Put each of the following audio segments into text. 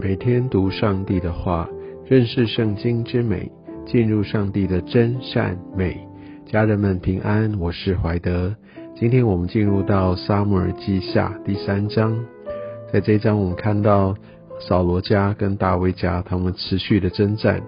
每天读上帝的话，认识圣经之美，进入上帝的真善美。家人们平安，我是怀德。今天我们进入到撒母耳记下第三章，在这一章我们看到扫罗家跟大卫家他们持续的征战，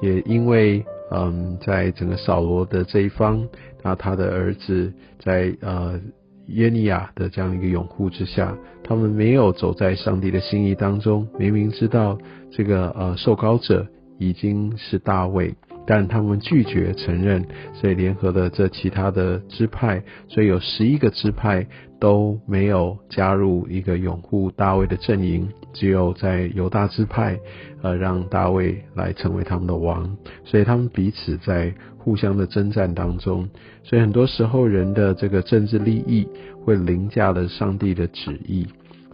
也因为嗯，在整个扫罗的这一方，那他的儿子在呃。耶利亚的这样一个拥护之下，他们没有走在上帝的心意当中。明明知道这个呃受膏者已经是大卫，但他们拒绝承认，所以联合了这其他的支派，所以有十一个支派都没有加入一个拥护大卫的阵营，只有在犹大支派，呃让大卫来成为他们的王，所以他们彼此在。互相的征战当中，所以很多时候人的这个政治利益会凌驾了上帝的旨意，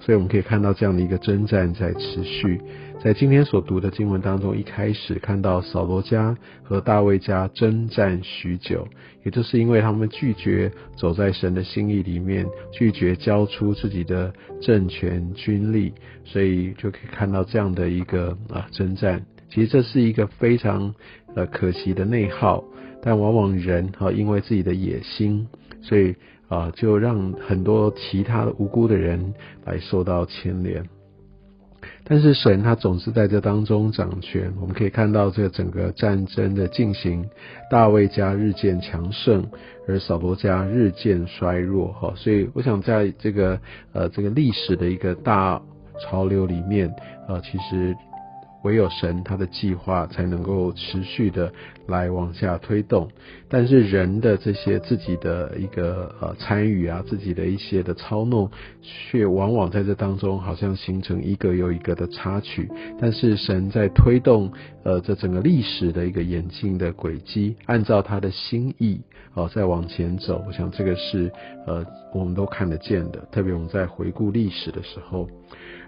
所以我们可以看到这样的一个征战在持续。在今天所读的经文当中，一开始看到扫罗家和大卫家征战许久，也就是因为他们拒绝走在神的心意里面，拒绝交出自己的政权军力，所以就可以看到这样的一个啊征战。其实这是一个非常呃可惜的内耗。但往往人哈，因为自己的野心，所以啊，就让很多其他的无辜的人来受到牵连。但是神他总是在这当中掌权。我们可以看到这整个战争的进行，大卫家日渐强盛，而扫罗家日渐衰弱。哈，所以我想在这个呃这个历史的一个大潮流里面，呃，其实。唯有神他的计划才能够持续的来往下推动，但是人的这些自己的一个呃参与啊，自己的一些的操弄，却往往在这当中好像形成一个又一个的插曲。但是神在推动呃这整个历史的一个演进的轨迹，按照他的心意哦在往前走。我想这个是呃我们都看得见的，特别我们在回顾历史的时候。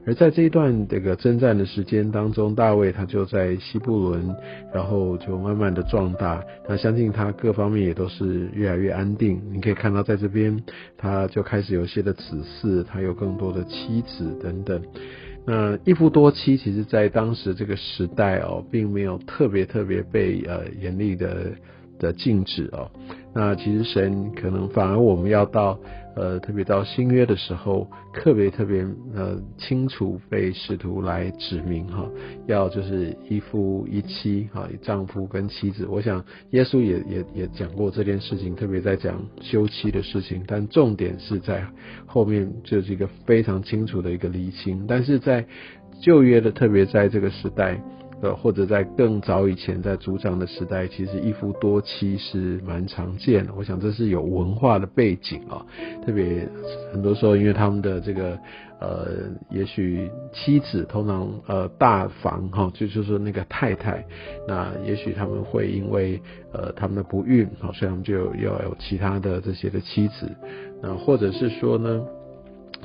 而在这一段这个征战的时间当中，大卫他就在西布伦，然后就慢慢的壮大。那相信他各方面也都是越来越安定。你可以看到在这边，他就开始有些的子嗣，他有更多的妻子等等。那一夫多妻，其实在当时这个时代哦，并没有特别特别被呃严厉的。的禁止哦，那其实神可能反而我们要到呃特别到新约的时候，特别特别呃清楚被使徒来指明哈，要就是一夫一妻哈，丈夫跟妻子。我想耶稣也也也讲过这件事情，特别在讲休妻的事情，但重点是在后面就是一个非常清楚的一个厘清。但是在旧约的，特别在这个时代。呃，或者在更早以前，在族长的时代，其实一夫多妻是蛮常见的。我想这是有文化的背景啊，特别很多时候，因为他们的这个呃，也许妻子通常呃大房哈，就是说那个太太，那也许他们会因为呃他们的不孕，好，所以他们就要有其他的这些的妻子，那或者是说呢？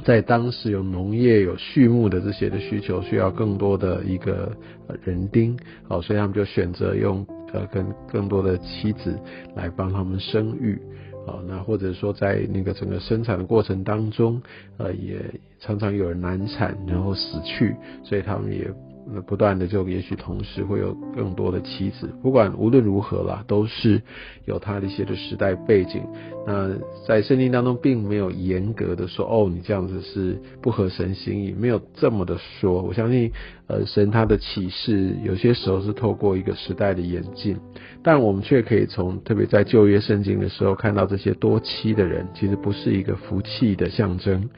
在当时有农业有畜牧的这些的需求，需要更多的一个人丁，好，所以他们就选择用呃跟更多的妻子来帮他们生育，好，那或者说在那个整个生产的过程当中，呃也常常有人难产然后死去，所以他们也。那不断的就也许同时会有更多的妻子，不管无论如何啦，都是有他的一些的时代背景。那在圣经当中并没有严格的说，哦，你这样子是不合神心意，没有这么的说。我相信，呃，神他的启示有些时候是透过一个时代的演进，但我们却可以从特别在旧约圣经的时候看到这些多妻的人，其实不是一个福气的象征，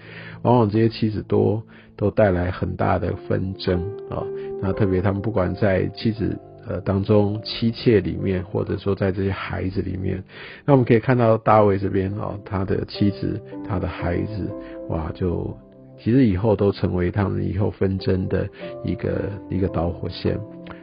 往往这些妻子多。都带来很大的纷争啊！那特别他们不管在妻子呃当中、妻妾里面，或者说在这些孩子里面，那我们可以看到大卫这边啊，他的妻子、他的孩子，哇，就其实以后都成为他们以后纷争的一个一个导火线。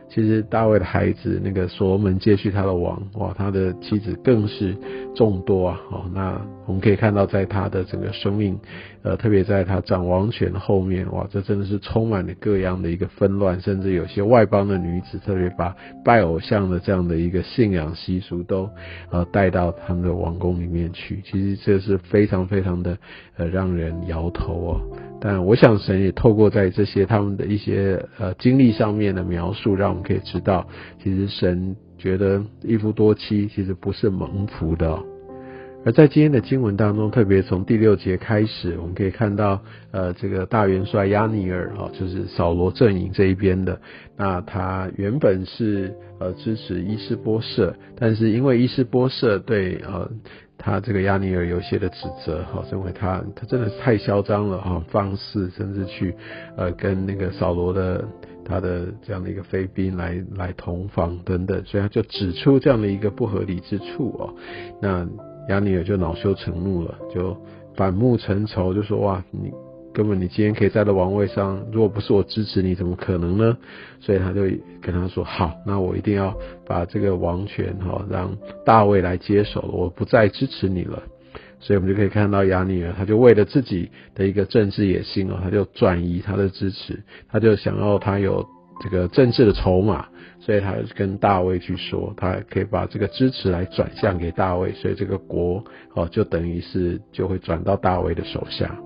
其实大卫的孩子那个所罗门接续他的王，哇，他的妻子更是众多啊。哦，那我们可以看到，在他的整个生命，呃，特别在他掌王权后面，哇，这真的是充满了各样的一个纷乱，甚至有些外邦的女子，特别把拜偶像的这样的一个信仰习俗都呃带到他们的王宫里面去。其实这是非常非常的呃让人摇头哦。但我想神也透过在这些他们的一些呃经历上面的描述，让我们可以知道，其实神觉得一夫多妻其实不是蒙福的。而在今天的经文当中，特别从第六节开始，我们可以看到，呃，这个大元帅亚尼尔啊，就是扫罗阵营这一边的，那他原本是呃支持伊斯波舍，但是因为伊斯波舍对呃。他这个亚尼尔有些的指责，哈，认为他他真的是太嚣张了，哈，放肆，甚至去呃跟那个扫罗的他的这样的一个妃嫔来来同房等等，所以他就指出这样的一个不合理之处哦。那亚尼尔就恼羞成怒了，就反目成仇，就说哇你。根本你今天可以在的王位上，如果不是我支持你，怎么可能呢？所以他就跟他说：“好，那我一定要把这个王权哈让大卫来接手，我不再支持你了。”所以我们就可以看到亚尼尔，他就为了自己的一个政治野心哦，他就转移他的支持，他就想要他有这个政治的筹码，所以他跟大卫去说，他可以把这个支持来转向给大卫，所以这个国哦就等于是就会转到大卫的手下。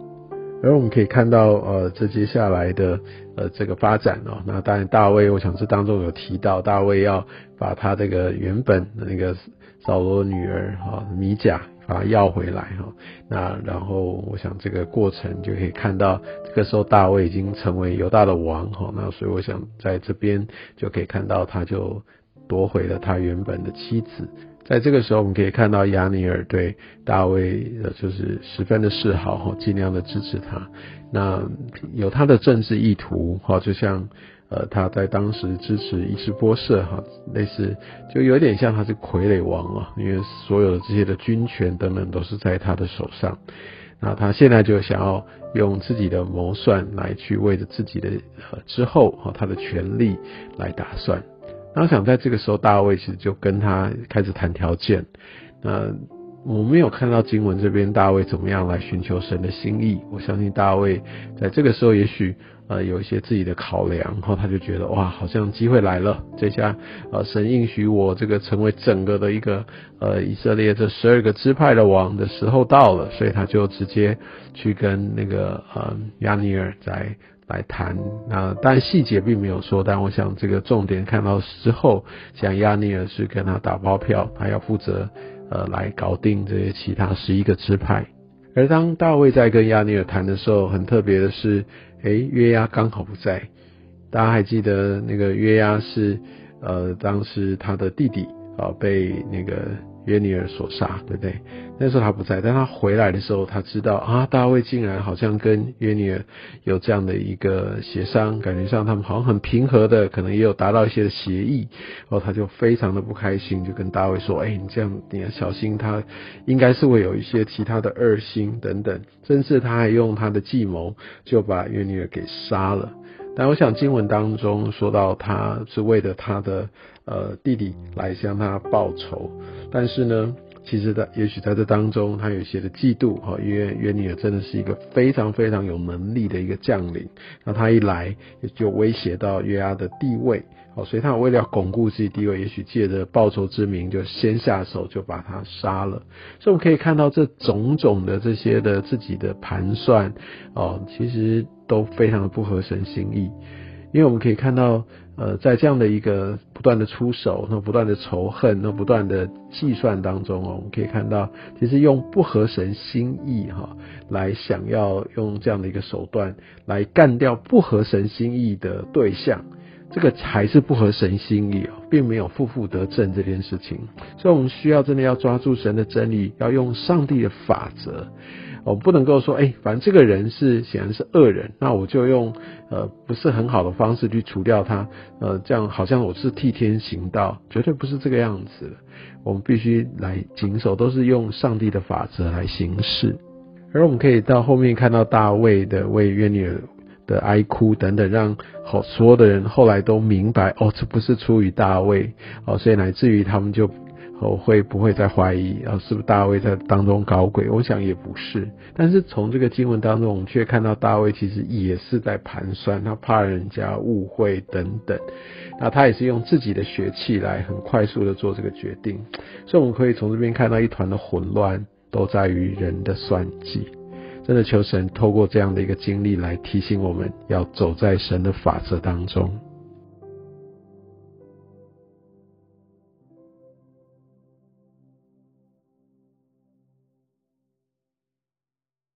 而我们可以看到，呃，这接下来的呃这个发展哦，那当然大卫，我想这当中有提到，大卫要把他这个原本的那个扫罗女儿哈米甲把她要回来哈，那然后我想这个过程就可以看到，这个时候大卫已经成为犹大的王哈，那所以我想在这边就可以看到，他就夺回了他原本的妻子。在这个时候，我们可以看到亚尼尔对大卫呃，就是十分的示好哈，尽量的支持他。那有他的政治意图哈，就像呃他在当时支持伊斯波舍哈，类似就有点像他是傀儡王啊，因为所有的这些的军权等等都是在他的手上。那他现在就想要用自己的谋算来去为着自己的之后哈他的权利来打算。那我想在这个时候，大卫其实就跟他开始谈条件。那我没有看到经文这边大卫怎么样来寻求神的心意。我相信大卫在这个时候，也许呃有一些自己的考量，然后他就觉得哇，好像机会来了，这下呃神应许我这个成为整个的一个呃以色列这十二个支派的王的时候到了，所以他就直接去跟那个呃亚尼尔在。来谈，那但细节并没有说，但我想这个重点看到之后，像亚尼尔是跟他打包票，他要负责呃来搞定这些其他十一个支派。而当大卫在跟亚尼尔谈的时候，很特别的是，诶，约押刚好不在。大家还记得那个约押是呃当时他的弟弟啊被那个。约尼尔所杀，对不对？那时候他不在，但他回来的时候，他知道啊，大卫竟然好像跟约尼尔有这样的一个协商，感觉上他们好像很平和的，可能也有达到一些的协议。然后他就非常的不开心，就跟大卫说：“哎，你这样你要小心，他应该是会有一些其他的二心等等。”甚至他还用他的计谋，就把约尼尔给杀了。但我想经文当中说到，他是为了他的呃弟弟来向他报仇，但是呢，其实他也许在这当中，他有一些的嫉妒哈，因为约尼尔真的是一个非常非常有能力的一个将领，那他一来也就威胁到约押的地位，好，所以他为了要巩固自己地位，也许借着报仇之名，就先下手就把他杀了。所以我们可以看到这种种的这些的自己的盘算哦，其实。都非常的不合神心意，因为我们可以看到，呃，在这样的一个不断的出手、那不断的仇恨、那不断的计算当中哦，我们可以看到，其实用不合神心意哈，来想要用这样的一个手段来干掉不合神心意的对象，这个还是不合神心意哦，并没有负负得正这件事情，所以我们需要真的要抓住神的真理，要用上帝的法则。我不能够说，哎，反正这个人是显然是恶人，那我就用呃不是很好的方式去除掉他，呃，这样好像我是替天行道，绝对不是这个样子。我们必须来谨守，都是用上帝的法则来行事。而我们可以到后面看到大卫的为约尼尔的哀哭等等，让好所有的人后来都明白，哦，这不是出于大卫，哦，所以乃至于他们就。哦，会不会再怀疑啊？是不是大卫在当中搞鬼？我想也不是。但是从这个经文当中，我们却看到大卫其实也是在盘算，他怕人家误会等等。那他也是用自己的血气来很快速的做这个决定。所以我们可以从这边看到一团的混乱，都在于人的算计。真的求神透过这样的一个经历来提醒我们要走在神的法则当中。